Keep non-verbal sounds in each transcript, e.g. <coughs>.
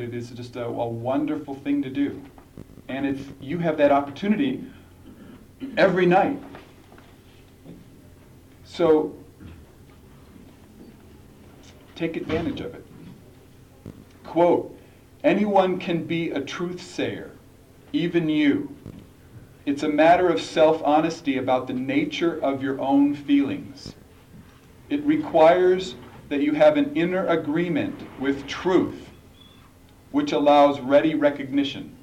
but it is just a, a wonderful thing to do. And it's, you have that opportunity every night. So take advantage of it. Quote, anyone can be a truth sayer, even you. It's a matter of self honesty about the nature of your own feelings. It requires that you have an inner agreement with truth, which allows ready recognition.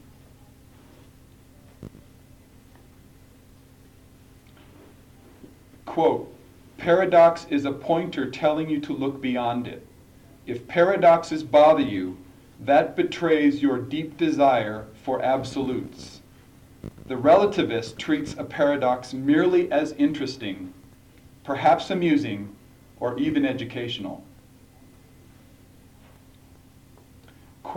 Quote, paradox is a pointer telling you to look beyond it. If paradoxes bother you, that betrays your deep desire for absolutes. The relativist treats a paradox merely as interesting, perhaps amusing, or even educational.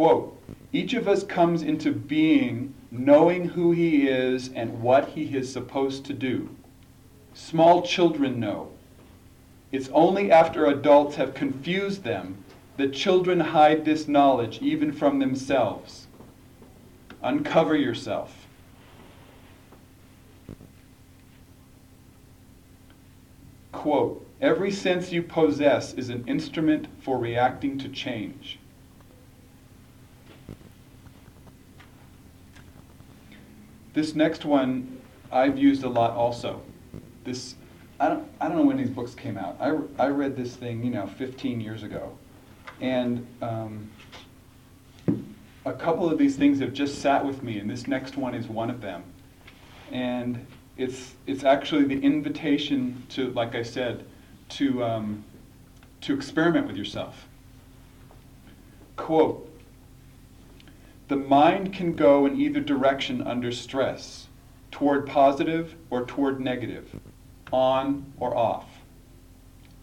Quote, each of us comes into being knowing who he is and what he is supposed to do. Small children know. It's only after adults have confused them that children hide this knowledge even from themselves. Uncover yourself. Quote, every sense you possess is an instrument for reacting to change. This next one I've used a lot also. This I don't I don't know when these books came out. I, I read this thing you know 15 years ago, and um, a couple of these things have just sat with me, and this next one is one of them. And it's it's actually the invitation to, like I said, to um, to experiment with yourself. Quote. The mind can go in either direction under stress, toward positive or toward negative, on or off.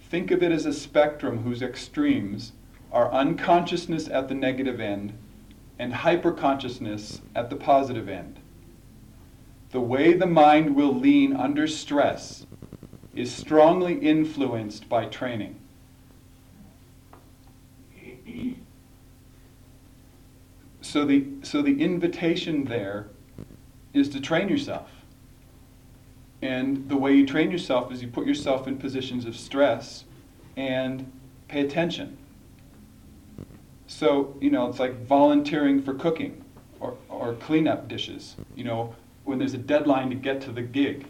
Think of it as a spectrum whose extremes are unconsciousness at the negative end and hyperconsciousness at the positive end. The way the mind will lean under stress is strongly influenced by training. So the, so the invitation there is to train yourself. And the way you train yourself is you put yourself in positions of stress and pay attention. So, you know, it's like volunteering for cooking or, or cleanup dishes. You know, when there's a deadline to get to the gig.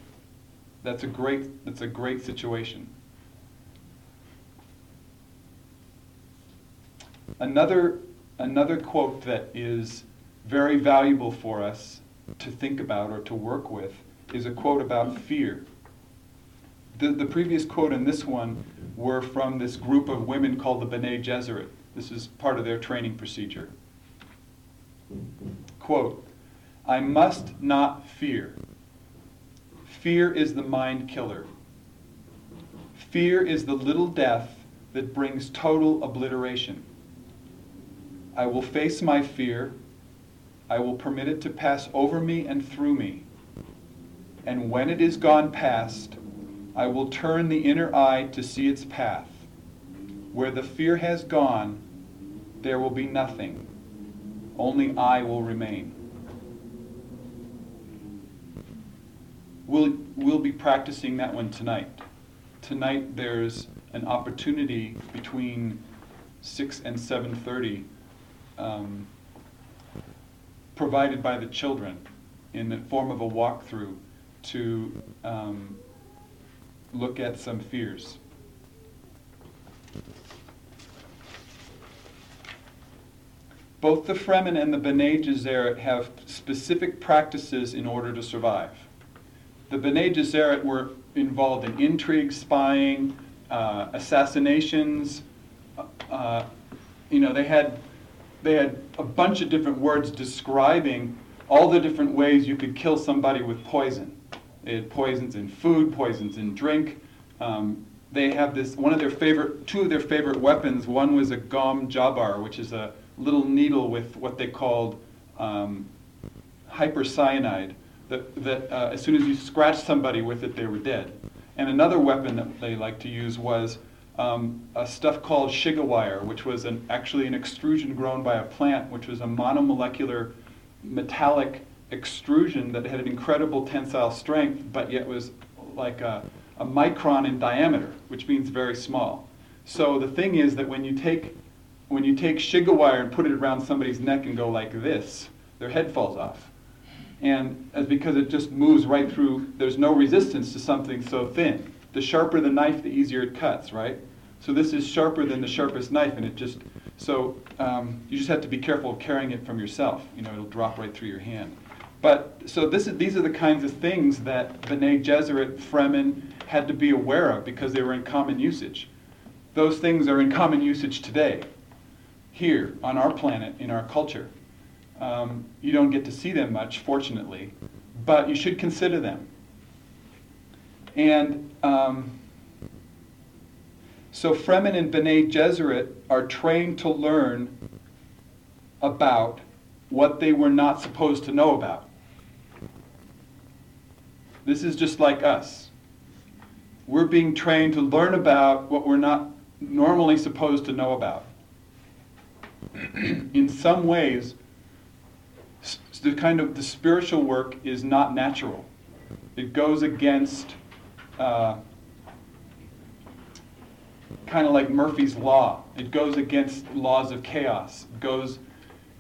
That's a great, that's a great situation. Another another quote that is very valuable for us to think about or to work with is a quote about fear. The, the previous quote and this one were from this group of women called the Bene Gesserit. This is part of their training procedure. Quote, I must not fear. Fear is the mind killer. Fear is the little death that brings total obliteration. I will face my fear. I will permit it to pass over me and through me. And when it is gone past, I will turn the inner eye to see its path. Where the fear has gone, there will be nothing. Only I will remain. We'll, we'll be practicing that one tonight. Tonight there's an opportunity between 6 and 7.30 um, provided by the children in the form of a walkthrough to um, look at some fears. Both the Fremen and the Bene Gesserit have specific practices in order to survive. The Bene Gesserit were involved in intrigue, spying, uh, assassinations. Uh, you know, they had they had a bunch of different words describing all the different ways you could kill somebody with poison. They had poisons in food, poisons in drink. Um, they have this one of their favorite, two of their favorite weapons. One was a gom jabbar, which is a little needle with what they called um, hypercyanide. That, that uh, as soon as you scratched somebody with it, they were dead. And another weapon that they liked to use was um, a stuff called shigawire, which was an, actually an extrusion grown by a plant, which was a monomolecular metallic extrusion that had an incredible tensile strength, but yet was like a, a micron in diameter, which means very small. So the thing is that when you take when you take shigawire and put it around somebody's neck and go like this, their head falls off. And that's because it just moves right through, there's no resistance to something so thin. The sharper the knife, the easier it cuts, right? So this is sharper than the sharpest knife, and it just, so um, you just have to be careful of carrying it from yourself. You know, it'll drop right through your hand. But so this is, these are the kinds of things that Bene Gesserit, Fremen had to be aware of because they were in common usage. Those things are in common usage today, here on our planet, in our culture. Um, you don't get to see them much, fortunately, but you should consider them. And um, so Fremen and Bene Gesserit are trained to learn about what they were not supposed to know about. This is just like us. We're being trained to learn about what we're not normally supposed to know about. <clears throat> In some ways, the kind of the spiritual work is not natural. It goes against uh, kind of like Murphy's law. It goes against laws of chaos. It goes,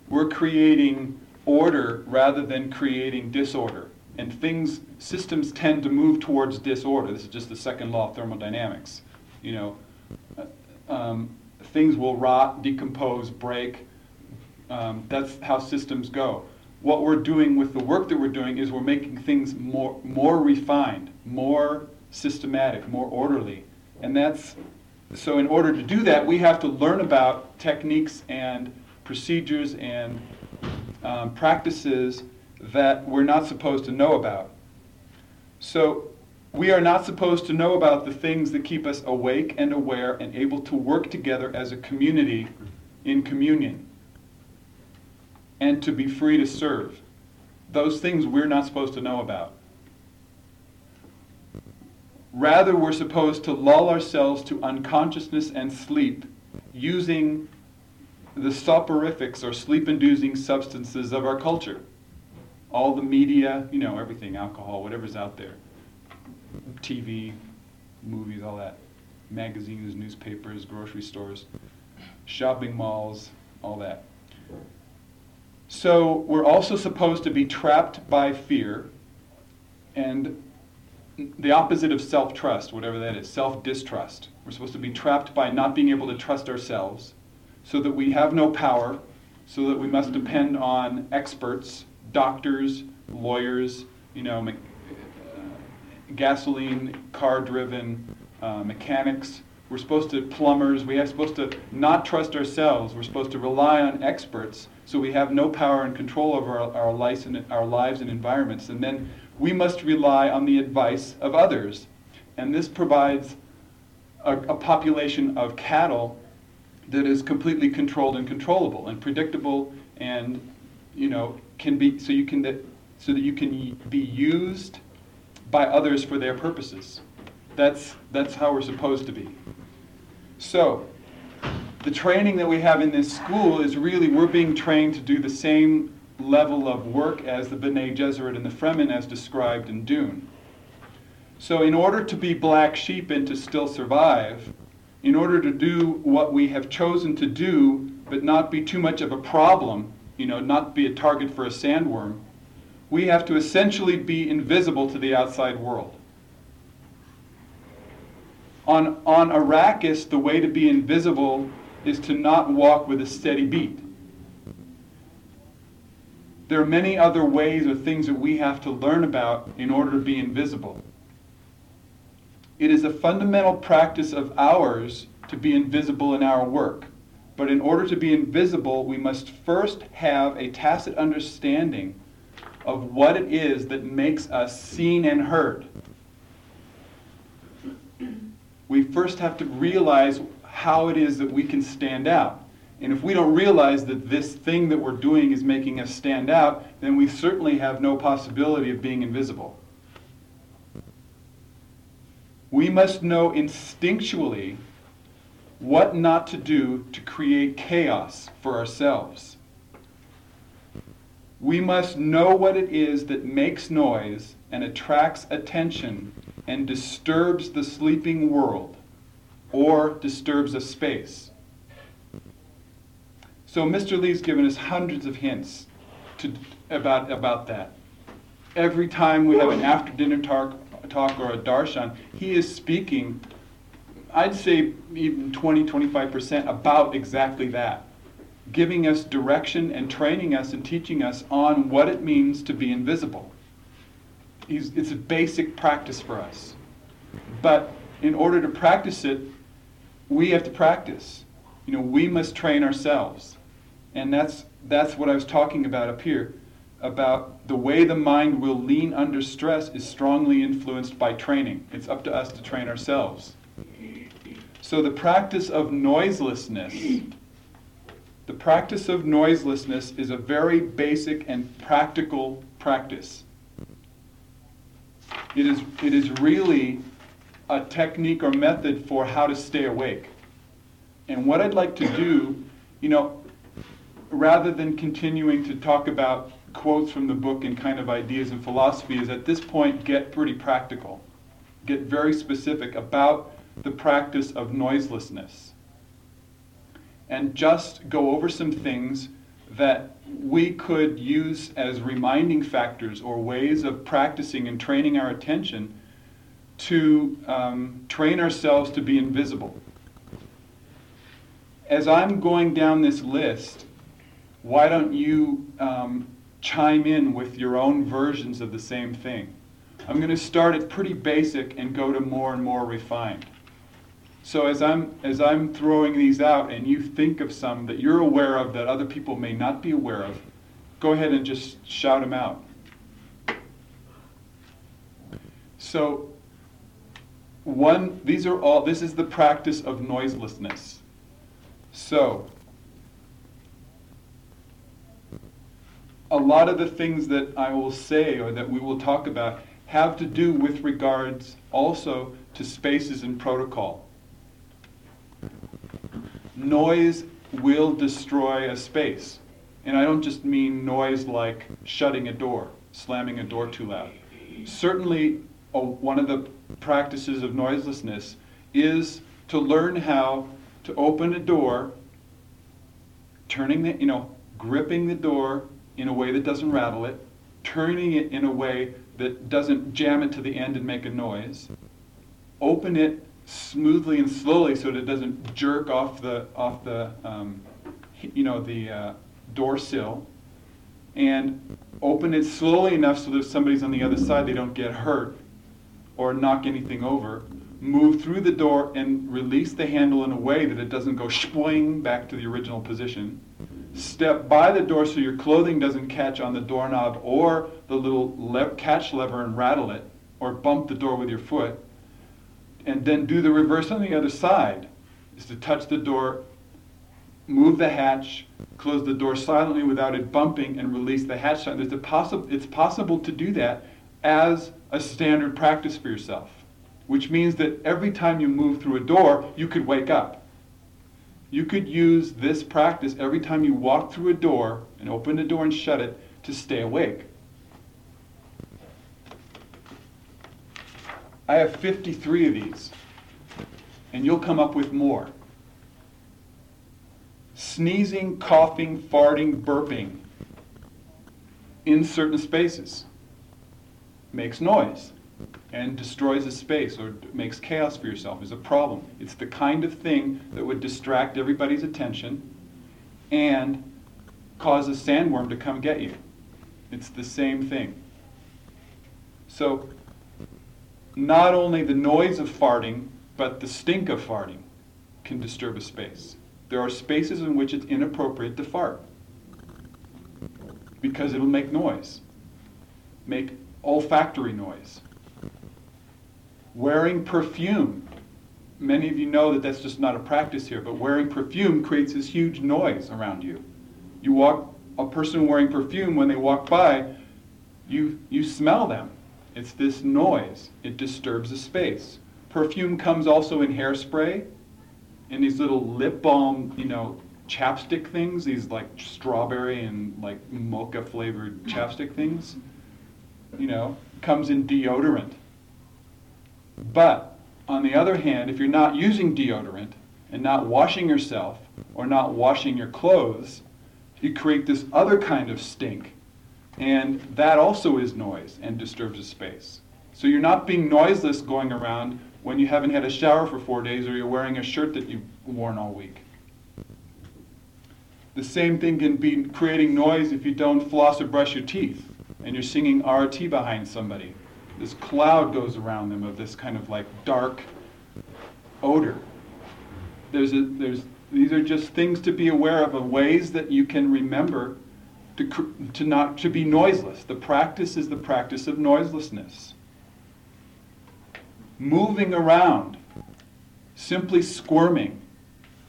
we're creating order rather than creating disorder. And things, systems tend to move towards disorder. This is just the second law of thermodynamics. You know, uh, um, things will rot, decompose, break. Um, that's how systems go. What we're doing with the work that we're doing is we're making things more, more refined, more systematic, more orderly. And that's so in order to do that, we have to learn about techniques and procedures and um, practices that we're not supposed to know about. So we are not supposed to know about the things that keep us awake and aware and able to work together as a community in communion and to be free to serve. Those things we're not supposed to know about. Rather, we're supposed to lull ourselves to unconsciousness and sleep using the soporifics or sleep inducing substances of our culture. All the media, you know, everything, alcohol, whatever's out there. TV, movies, all that. Magazines, newspapers, grocery stores, shopping malls, all that. So we're also supposed to be trapped by fear and the opposite of self trust, whatever that is, self distrust. We're supposed to be trapped by not being able to trust ourselves, so that we have no power, so that we must depend on experts, doctors, lawyers, you know, me- uh, gasoline car driven uh, mechanics. We're supposed to, plumbers, we are supposed to not trust ourselves. We're supposed to rely on experts so we have no power and control over our, our, lives, and, our lives and environments. And then we must rely on the advice of others. And this provides a, a population of cattle that is completely controlled and controllable and predictable and you know can be so you can so that you can be used by others for their purposes that's that's how we're supposed to be so the training that we have in this school is really we're being trained to do the same level of work as the Bene Gesserit and the Fremen as described in Dune. So in order to be black sheep and to still survive, in order to do what we have chosen to do, but not be too much of a problem, you know, not be a target for a sandworm, we have to essentially be invisible to the outside world. On, on Arrakis, the way to be invisible is to not walk with a steady beat. There are many other ways or things that we have to learn about in order to be invisible. It is a fundamental practice of ours to be invisible in our work. But in order to be invisible, we must first have a tacit understanding of what it is that makes us seen and heard. We first have to realize how it is that we can stand out. And if we don't realize that this thing that we're doing is making us stand out, then we certainly have no possibility of being invisible. We must know instinctually what not to do to create chaos for ourselves. We must know what it is that makes noise and attracts attention and disturbs the sleeping world or disturbs a space. So Mr. Lee's given us hundreds of hints to, about, about that. Every time we have an after dinner talk, talk or a darshan, he is speaking, I'd say even 20, 25% about exactly that. Giving us direction and training us and teaching us on what it means to be invisible. He's, it's a basic practice for us. But in order to practice it, we have to practice. You know, we must train ourselves. And that's, that's what I was talking about up here about the way the mind will lean under stress is strongly influenced by training. It's up to us to train ourselves. So the practice of noiselessness, the practice of noiselessness is a very basic and practical practice. It is, it is really a technique or method for how to stay awake. And what I'd like to do, you know, rather than continuing to talk about quotes from the book and kind of ideas and philosophy, is at this point get pretty practical. Get very specific about the practice of noiselessness. And just go over some things that we could use as reminding factors or ways of practicing and training our attention to um, train ourselves to be invisible. As I'm going down this list, why don't you um, chime in with your own versions of the same thing? I'm going to start at pretty basic and go to more and more refined. So as I'm as I'm throwing these out and you think of some that you're aware of that other people may not be aware of, go ahead and just shout them out. So one these are all this is the practice of noiselessness. So a lot of the things that I will say or that we will talk about have to do with regards also to spaces and protocol noise will destroy a space. And I don't just mean noise like shutting a door, slamming a door too loud. Certainly, a, one of the practices of noiselessness is to learn how to open a door, turning the, you know, gripping the door in a way that doesn't rattle it, turning it in a way that doesn't jam it to the end and make a noise, open it smoothly and slowly so that it doesn't jerk off the off the um, you know the uh, door sill. And open it slowly enough so that if somebody's on the other side they don't get hurt or knock anything over move through the door and release the handle in a way that it doesn't go swing back to the original position step by the door so your clothing doesn't catch on the doorknob or the little le- catch lever and rattle it or bump the door with your foot and then do the reverse on the other side is to touch the door, move the hatch, close the door silently without it bumping, and release the hatch. There's a possi- it's possible to do that as a standard practice for yourself, which means that every time you move through a door, you could wake up. You could use this practice every time you walk through a door and open the door and shut it to stay awake. I have 53 of these, and you'll come up with more. Sneezing, coughing, farting, burping in certain spaces makes noise and destroys a space or makes chaos for yourself is a problem. It's the kind of thing that would distract everybody's attention and cause a sandworm to come get you. It's the same thing. So not only the noise of farting, but the stink of farting can disturb a space. There are spaces in which it's inappropriate to fart because it'll make noise, make olfactory noise. Wearing perfume. Many of you know that that's just not a practice here, but wearing perfume creates this huge noise around you. You walk, a person wearing perfume, when they walk by, you, you smell them. It's this noise. It disturbs the space. Perfume comes also in hairspray. in these little lip balm, you know, chapstick things, these like strawberry and like mocha flavored chapstick things, you know, comes in deodorant. But on the other hand, if you're not using deodorant and not washing yourself or not washing your clothes, you create this other kind of stink. And that also is noise and disturbs the space. So you're not being noiseless going around when you haven't had a shower for four days or you're wearing a shirt that you've worn all week. The same thing can be creating noise if you don't floss or brush your teeth and you're singing RT behind somebody. This cloud goes around them of this kind of like dark odor. There's a, there's, these are just things to be aware of, of ways that you can remember to, to not to be noiseless. The practice is the practice of noiselessness. Moving around, simply squirming,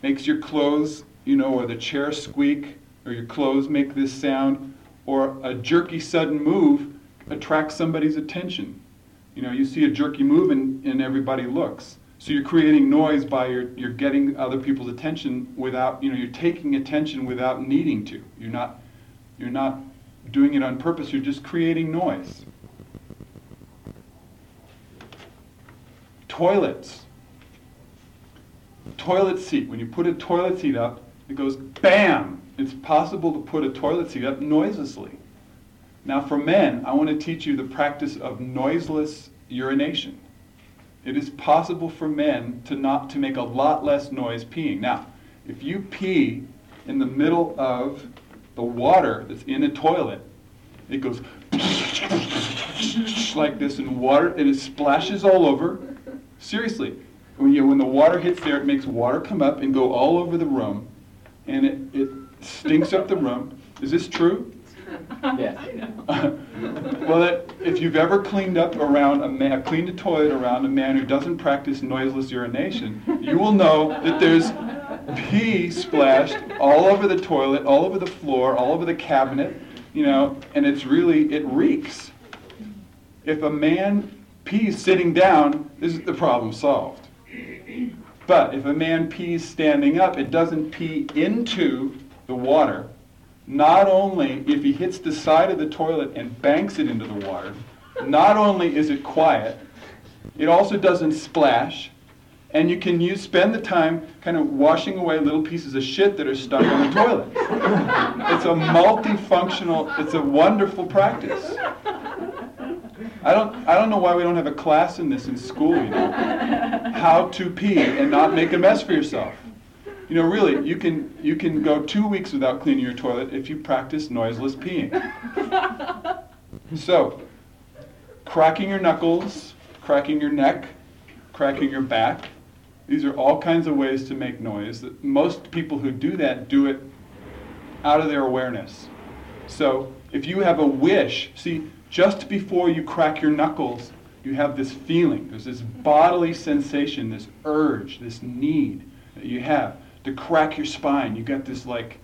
makes your clothes you know, or the chair squeak, or your clothes make this sound, or a jerky sudden move attracts somebody's attention. You know, you see a jerky move and, and everybody looks. So you're creating noise by your, you're getting other people's attention without, you know, you're taking attention without needing to. You're not, you're not doing it on purpose, you're just creating noise. Toilets. Toilet seat. When you put a toilet seat up, it goes bam! It's possible to put a toilet seat up noiselessly. Now, for men, I want to teach you the practice of noiseless urination. It is possible for men to not to make a lot less noise peeing. Now, if you pee in the middle of the water that's in a toilet, it goes <laughs> like this in water and it splashes all over. Seriously, when, you, when the water hits there, it makes water come up and go all over the room and it, it stinks up the room. Is this true? Yeah. <laughs> <laughs> well, that, if you've ever cleaned up around a man, cleaned a toilet around a man who doesn't practice noiseless urination, you will know that there's pee splashed all over the toilet, all over the floor, all over the cabinet, you know, and it's really, it reeks. If a man pees sitting down, this is the problem solved. But if a man pees standing up, it doesn't pee into the water. Not only if he hits the side of the toilet and banks it into the water, not only is it quiet, it also doesn't splash, and you can use spend the time kind of washing away little pieces of shit that are stuck on the toilet. It's a multifunctional, it's a wonderful practice. I don't, I don't know why we don't have a class in this in school, you know. How to pee and not make a mess for yourself. You know, really, you can, you can go two weeks without cleaning your toilet if you practice noiseless peeing. <laughs> So, cracking your knuckles, cracking your neck, cracking your back, these are all kinds of ways to make noise. That Most people who do that do it out of their awareness. So, if you have a wish, see, just before you crack your knuckles, you have this feeling. There's this bodily sensation, this urge, this need that you have to crack your spine. You got this like,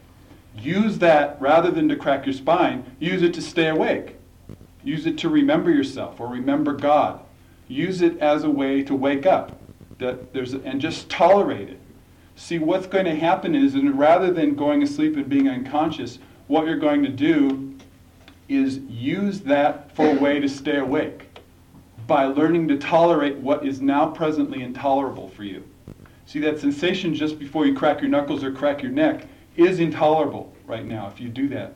use that rather than to crack your spine, use it to stay awake. Use it to remember yourself or remember God. Use it as a way to wake up. That there's and just tolerate it. See what's going to happen is, and rather than going asleep and being unconscious, what you're going to do is use that for a way to stay awake by learning to tolerate what is now presently intolerable for you. See, that sensation just before you crack your knuckles or crack your neck is intolerable right now if you do that.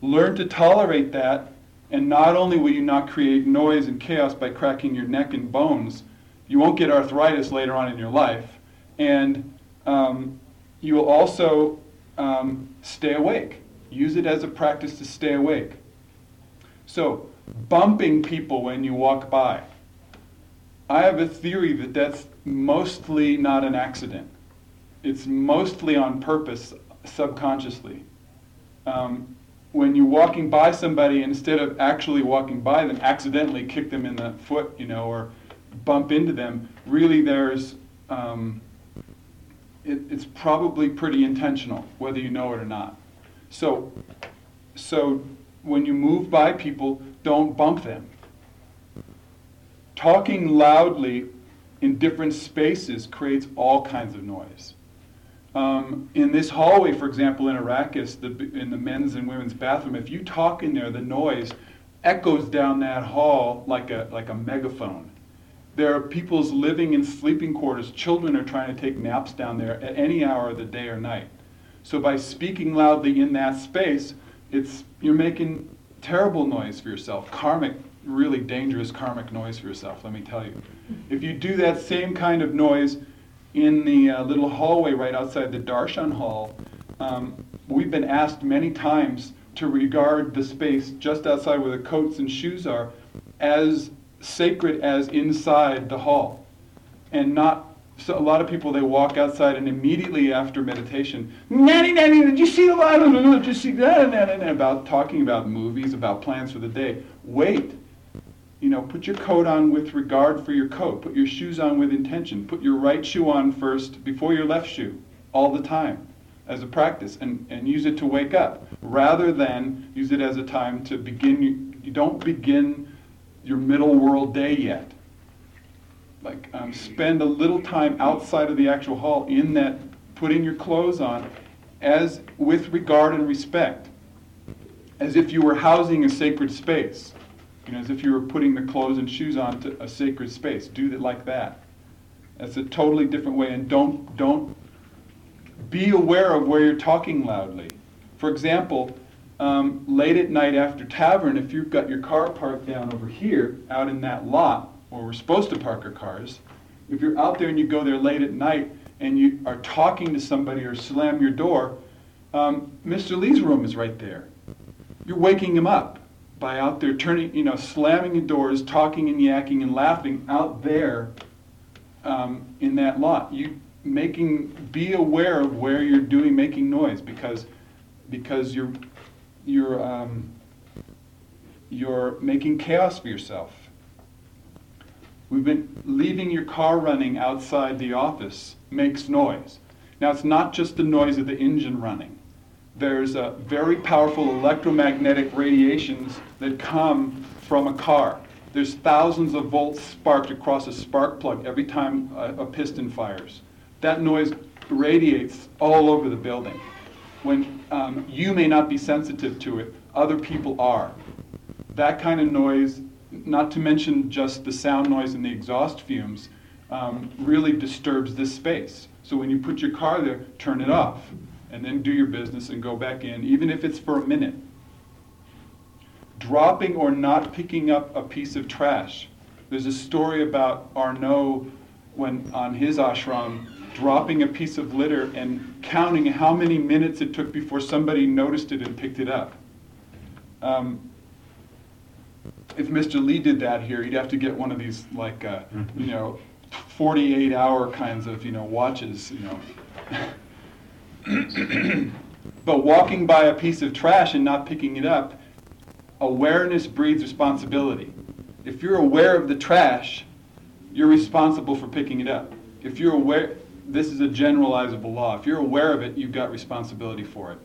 Learn to tolerate that, and not only will you not create noise and chaos by cracking your neck and bones, you won't get arthritis later on in your life, and um, you will also um, stay awake. Use it as a practice to stay awake. So, bumping people when you walk by. I have a theory that that's mostly not an accident. It's mostly on purpose, subconsciously. Um, when you're walking by somebody, instead of actually walking by them, accidentally kick them in the foot, you know, or bump into them, really there's, um, it, it's probably pretty intentional, whether you know it or not. So, so when you move by people, don't bump them. Talking loudly in different spaces creates all kinds of noise. Um, in this hallway, for example, in Arrakis, the, in the men's and women's bathroom, if you talk in there, the noise echoes down that hall like a, like a megaphone. There are people's living in sleeping quarters. Children are trying to take naps down there at any hour of the day or night. So by speaking loudly in that space, it's, you're making terrible noise for yourself, karmic, really dangerous karmic noise for yourself, let me tell you. If you do that same kind of noise in the uh, little hallway right outside the Darshan Hall, um, we've been asked many times to regard the space just outside where the coats and shoes are as sacred as inside the hall. And not, so a lot of people, they walk outside and immediately after meditation, nanny, nanny, did you see the light? Did you see that? and About talking about movies, about plans for the day. Wait, you know, put your coat on with regard for your coat. Put your shoes on with intention. Put your right shoe on first before your left shoe, all the time, as a practice, and, and use it to wake up, rather than use it as a time to begin. You don't begin your middle world day yet. Like, um, spend a little time outside of the actual hall in that, putting your clothes on, as with regard and respect, as if you were housing a sacred space you know, as if you were putting the clothes and shoes on to a sacred space. Do it like that. That's a totally different way. And don't don't be aware of where you're talking loudly. For example, um, late at night after tavern, if you've got your car parked down over here, out in that lot where we're supposed to park our cars, if you're out there and you go there late at night and you are talking to somebody or slam your door, um, Mr. Lee's room is right there. You're waking him up by out there turning, you know, slamming the doors, talking and yakking and laughing out there um, in that lot. You making be aware of where you're doing making noise because because you're you're um, you're making chaos for yourself. We've been leaving your car running outside the office makes noise. Now it's not just the noise of the engine running there's a very powerful electromagnetic radiations that come from a car. There's thousands of volts sparked across a spark plug every time a, a piston fires. That noise radiates all over the building. When um, you may not be sensitive to it, other people are. That kind of noise, not to mention just the sound noise and the exhaust fumes, um, really disturbs this space. So when you put your car there, turn it off and then do your business and go back in, even if it's for a minute. Dropping or not picking up a piece of trash. There's a story about Arnaud when on his ashram dropping a piece of litter and counting how many minutes it took before somebody noticed it and picked it up. Um, if Mr. Lee did that here, he'd have to get one of these like uh, you know 48 hour kinds of you know watches, you know. <coughs> but walking by a piece of trash and not picking it up, awareness breeds responsibility. If you're aware of the trash, you're responsible for picking it up. If you're aware, this is a generalizable law. If you're aware of it, you've got responsibility for it.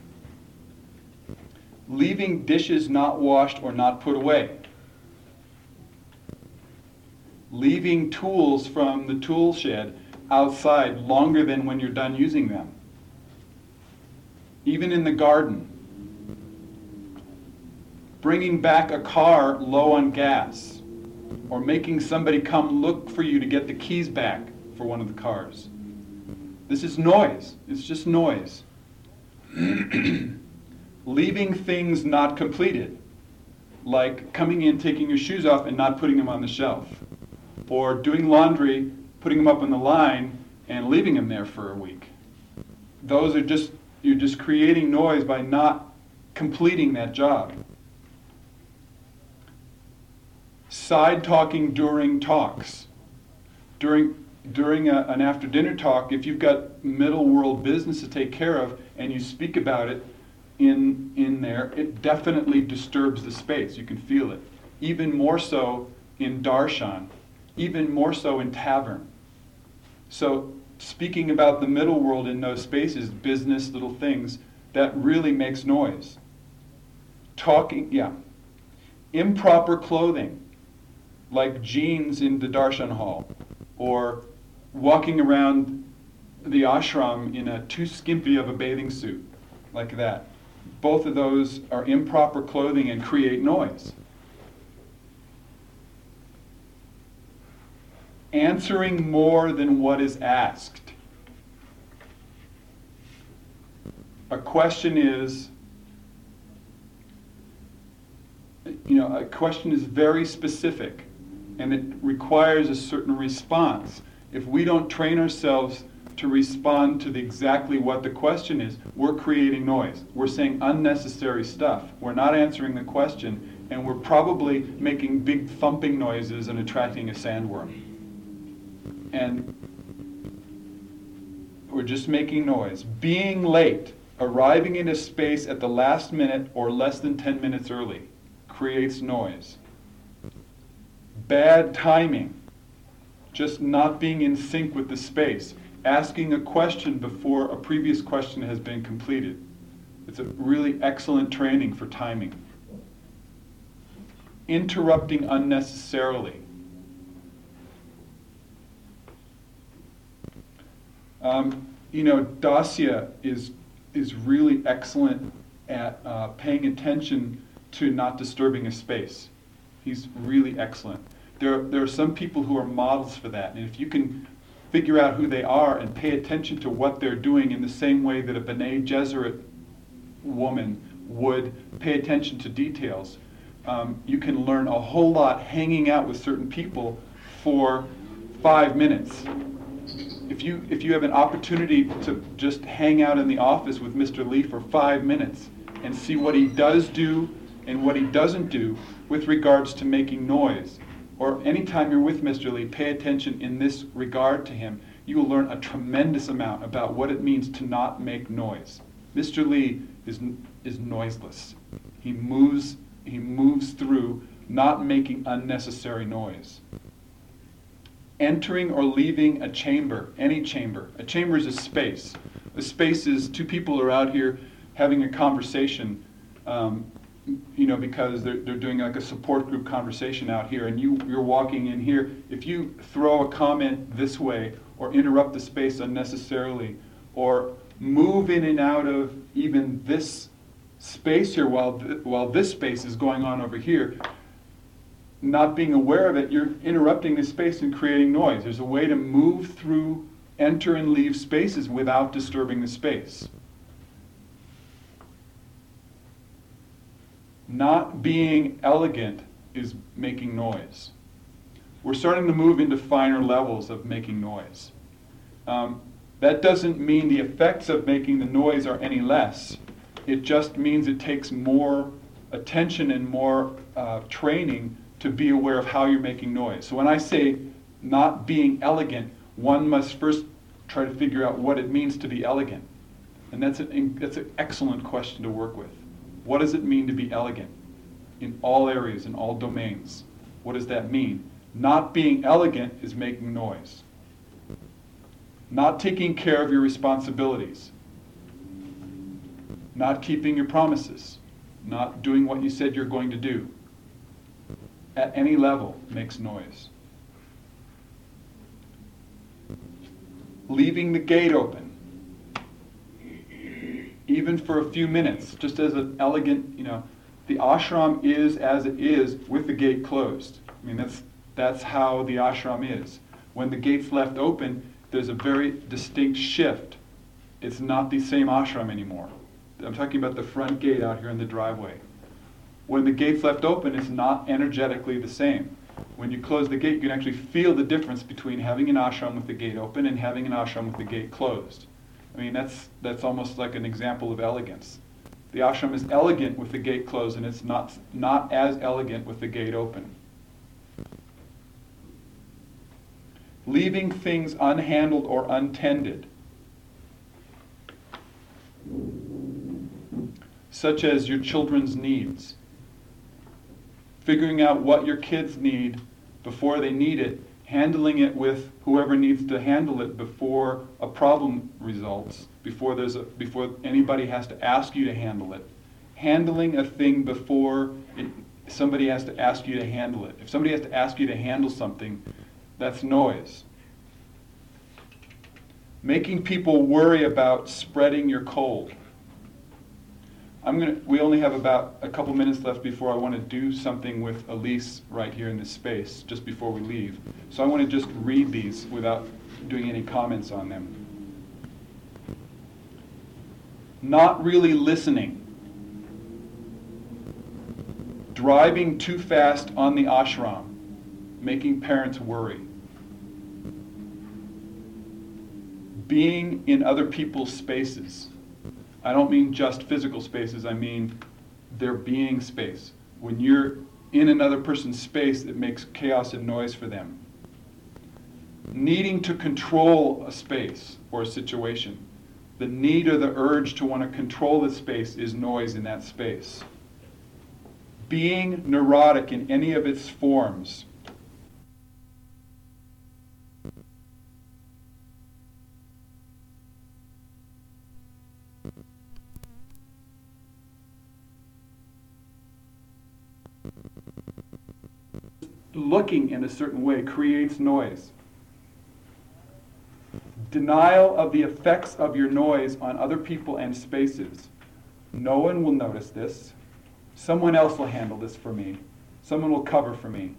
Leaving dishes not washed or not put away. Leaving tools from the tool shed outside longer than when you're done using them even in the garden. Bringing back a car low on gas, or making somebody come look for you to get the keys back for one of the cars. This is noise. It's just noise. <clears throat> Leaving things not completed, like coming in, taking your shoes off, and not putting them on the shelf, or doing laundry, putting them up on the line, and leaving them there for a week. Those are just you're just creating noise by not completing that job. Side talking during talks. During, during a, an after dinner talk, if you've got middle world business to take care of and you speak about it in, in there, it definitely disturbs the space. You can feel it. Even more so in darshan, even more so in tavern. So speaking about the middle world in those spaces, business, little things, that really makes noise. Talking, yeah. Improper clothing, like jeans in the darshan hall, or walking around the ashram in a too skimpy of a bathing suit, like that. Both of those are improper clothing and create noise. Answering more than what is asked. A question is, you know, a question is very specific and it requires a certain response. If we don't train ourselves to respond to exactly what the question is, we're creating noise. We're saying unnecessary stuff. We're not answering the question, and we're probably making big thumping noises and attracting a sandworm. And we're just making noise. Being late, arriving in a space at the last minute or less than 10 minutes early, creates noise. Bad timing, just not being in sync with the space asking a question before a previous question has been completed. It's a really excellent training for timing. Interrupting unnecessarily. Um, you know, Dacia is, is really excellent at uh, paying attention to not disturbing a space. He's really excellent. There, there are some people who are models for that, and if you can figure out who they are and pay attention to what they're doing in the same way that a Bene Gesserit woman would pay attention to details. Um, you can learn a whole lot hanging out with certain people for five minutes. If you, if you have an opportunity to just hang out in the office with Mr. Lee for five minutes and see what he does do and what he doesn't do with regards to making noise, or anytime you're with Mr. Lee, pay attention in this regard to him. You will learn a tremendous amount about what it means to not make noise. Mr. Lee is, is noiseless. He moves, he moves through not making unnecessary noise. Entering or leaving a chamber, any chamber. A chamber is a space. A space is two people are out here having a conversation um, you know, because they're, they're doing like a support group conversation out here, and you, you're walking in here, if you throw a comment this way, or interrupt the space unnecessarily, or move in and out of even this space here while, th- while this space is going on over here, not being aware of it, you're interrupting the space and creating noise. There's a way to move through, enter and leave spaces without disturbing the space. not being elegant is making noise. We're starting to move into finer levels of making noise. Um, that doesn't mean the effects of making the noise are any less. It just means it takes more attention and more uh, training to be aware of how you're making noise. So when I say not being elegant, one must first try to figure out what it means to be elegant. And that's an, that's an excellent question to work with. What does it mean to be elegant in all areas, in all domains? What does that mean? Not being elegant is making noise. Not taking care of your responsibilities. Not keeping your promises. Not doing what you said you're going to do. At any level makes noise. Leaving the gate open even for a few minutes, just as an elegant, you know, the ashram is as it is with the gate closed. I mean, that's, that's how the ashram is. When the gate's left open, there's a very distinct shift. It's not the same ashram anymore. I'm talking about the front gate out here in the driveway. When the gate's left open, it's not energetically the same. When you close the gate, you can actually feel the difference between having an ashram with the gate open and having an ashram with the gate closed. I mean, that's, that's almost like an example of elegance. The ashram is elegant with the gate closed, and it's not, not as elegant with the gate open. Leaving things unhandled or untended, such as your children's needs. Figuring out what your kids need before they need it handling it with whoever needs to handle it before a problem results, before there's a, before anybody has to ask you to handle it. Handling a thing before it, somebody has to ask you to handle it. If somebody has to ask you to handle something, that's noise. making people worry about spreading your cold. I'm gonna, we only have about a couple minutes left before I want to do something with Elise right here in this space, just before we leave. So I want to just read these without doing any comments on them. Not really listening. Driving too fast on the ashram, making parents worry. Being in other people's spaces I don't mean just physical spaces, I mean their being space. When you're in another person's space, it makes chaos and noise for them. Needing to control a space or a situation. The need or the urge to want to control the space is noise in that space. Being neurotic in any of its forms looking in a certain way creates noise. Denial of the effects of your noise on other people and spaces. No one will notice this. Someone else will handle this for me. Someone will cover for me.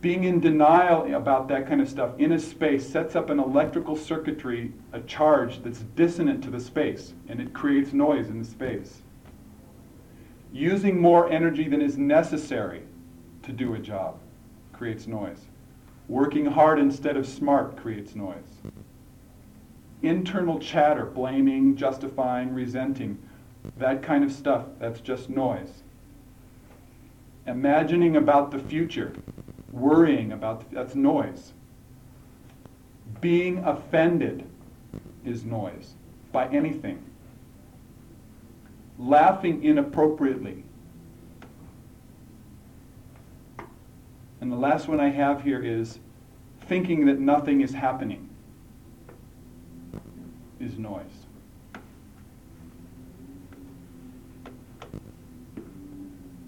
Being in denial about that kind of stuff in a space sets up an electrical circuitry, a charge that's dissonant to the space, and it creates noise in the space. Using more energy than is necessary to do a job creates noise. Working hard instead of smart creates noise. Internal chatter, blaming, justifying, resenting, that kind of stuff, that's just noise. Imagining about the future, worrying about, the, that's noise. Being offended is noise by anything. Laughing inappropriately, And the last one I have here is thinking that nothing is happening is noise.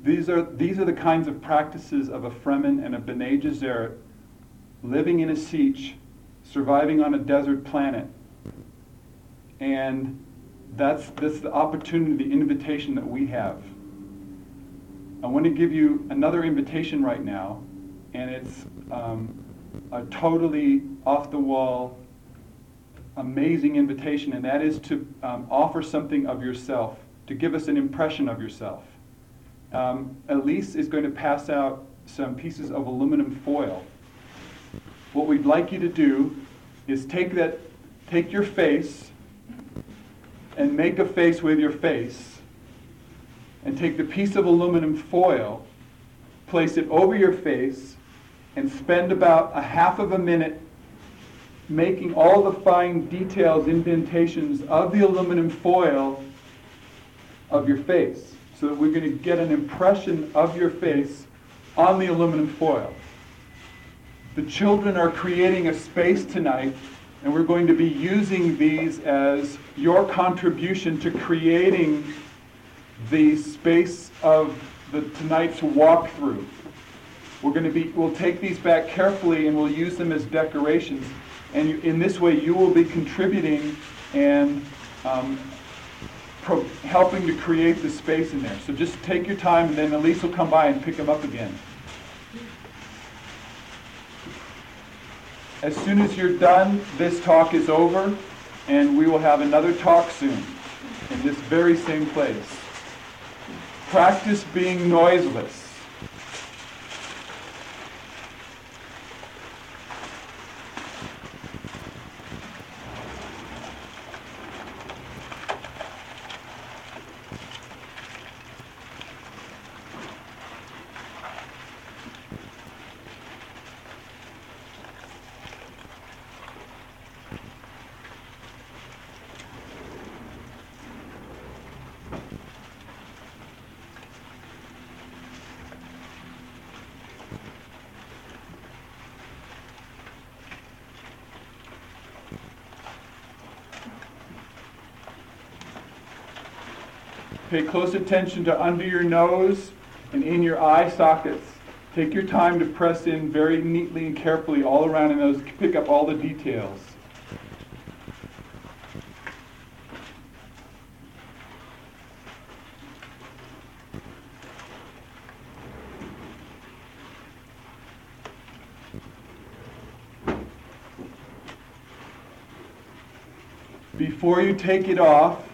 These are, these are the kinds of practices of a Fremen and a Bene Gesserit living in a sietch, surviving on a desert planet. And that's, that's the opportunity, the invitation that we have. I want to give you another invitation right now and it's um, a totally off the wall, amazing invitation, and that is to um, offer something of yourself, to give us an impression of yourself. Um, Elise is going to pass out some pieces of aluminum foil. What we'd like you to do is take that, take your face and make a face with your face, and take the piece of aluminum foil, place it over your face, and spend about a half of a minute making all the fine details, indentations of the aluminum foil of your face. So that we're going to get an impression of your face on the aluminum foil. The children are creating a space tonight, and we're going to be using these as your contribution to creating the space of the tonight's walkthrough. We're going to be, we'll take these back carefully and we'll use them as decorations. And you, in this way, you will be contributing and um, pro- helping to create the space in there. So just take your time and then Elise will come by and pick them up again. As soon as you're done, this talk is over, and we will have another talk soon in this very same place. Practice being noiseless. Pay close attention to under your nose and in your eye sockets. Take your time to press in very neatly and carefully all around in those, pick up all the details. Before you take it off,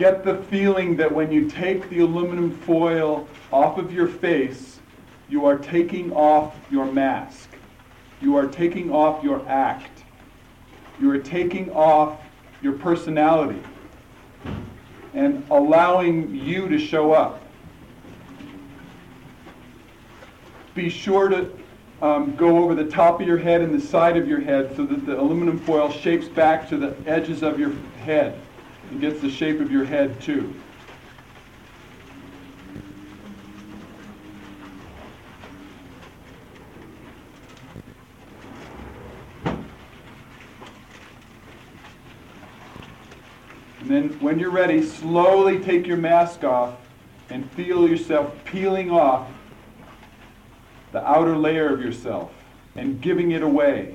get the feeling that when you take the aluminum foil off of your face, you are taking off your mask. You are taking off your act. You are taking off your personality and allowing you to show up. Be sure to um, go over the top of your head and the side of your head so that the aluminum foil shapes back to the edges of your head and gets the shape of your head too. And then when you're ready, slowly take your mask off and feel yourself peeling off the outer layer of yourself and giving it away.